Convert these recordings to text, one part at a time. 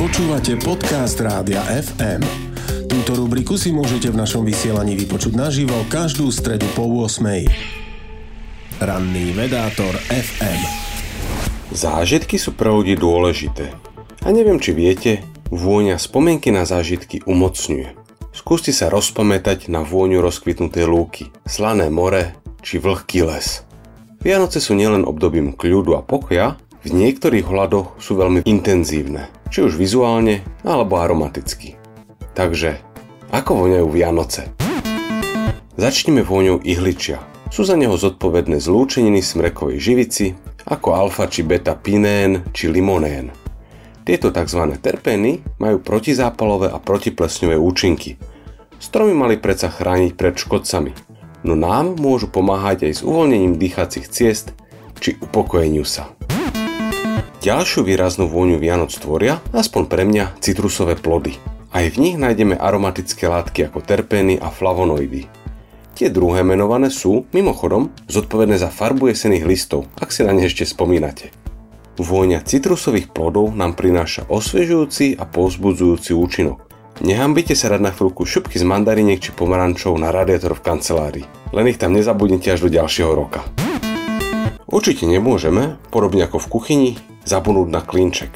Počúvate podcast Rádia FM. Túto rubriku si môžete v našom vysielaní vypočuť naživo každú stredu po 8. Ranný vedátor FM. Zážitky sú pre ľudí dôležité. A neviem, či viete, vôňa spomienky na zážitky umocňuje. Skúste sa rozpamätať na vôňu rozkvitnutej lúky, slané more či vlhký les. Vianoce sú nielen obdobím kľudu a pokoja, v niektorých hľadoch sú veľmi intenzívne, či už vizuálne alebo aromaticky. Takže, ako voňajú Vianoce? Začneme vôňou ihličia. Sú za neho zodpovedné zlúčeniny smrekovej živici, ako alfa či beta pinén či limonén. Tieto tzv. terpény majú protizápalové a protiplesňové účinky. Stromy mali predsa chrániť pred škodcami, no nám môžu pomáhať aj s uvoľnením dýchacích ciest či upokojeniu sa. Ďalšiu výraznú vôňu Vianoc tvoria, aspoň pre mňa, citrusové plody. Aj v nich nájdeme aromatické látky ako terpény a flavonoidy. Tie druhé menované sú, mimochodom, zodpovedné za farbu jesených listov, ak si na ne ešte spomínate. Vôňa citrusových plodov nám prináša osviežujúci a povzbudzujúci účinok. Nehambite sa rať na chvíľku šupky z mandariniek či pomarančov na radiátor v kancelárii. Len ich tam nezabudnite až do ďalšieho roka. Určite nemôžeme, podobne ako v kuchyni, zabudnúť na klinček.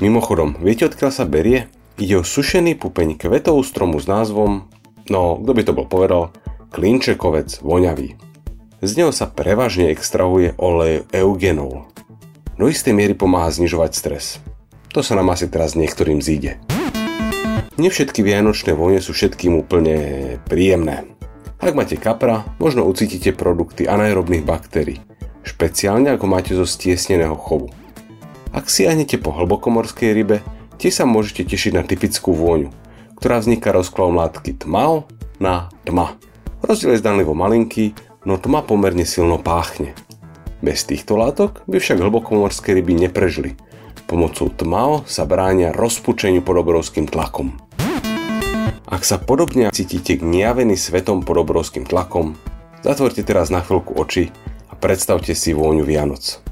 Mimochodom, viete odkiaľ sa berie? Ide o sušený pupeň kvetov stromu s názvom, no kto by to bol povedal, klinčekovec voňavý. Z neho sa prevažne extrahuje olej eugenol. Do istej miery pomáha znižovať stres. To sa nám asi teraz niektorým zíde. Nevšetky vianočné vône sú všetkým úplne príjemné. Ak máte kapra, možno ucítite produkty anaerobných baktérií, špeciálne ako máte zo stiesneného chovu. Ak siahnete po hlbokomorskej rybe, tiež sa môžete tešiť na typickú vôňu, ktorá vzniká rozklom látky tmao na tma. Rozdiel je zdanlivo malinký, no tma pomerne silno páchne. Bez týchto látok by však hlbokomorské ryby neprežili. Pomocou tmao sa bránia rozpučeniu pod obrovským tlakom. Ak sa podobne cítite gniavený svetom pod obrovským tlakom, zatvorte teraz na chvíľku oči a predstavte si vôňu Vianoc.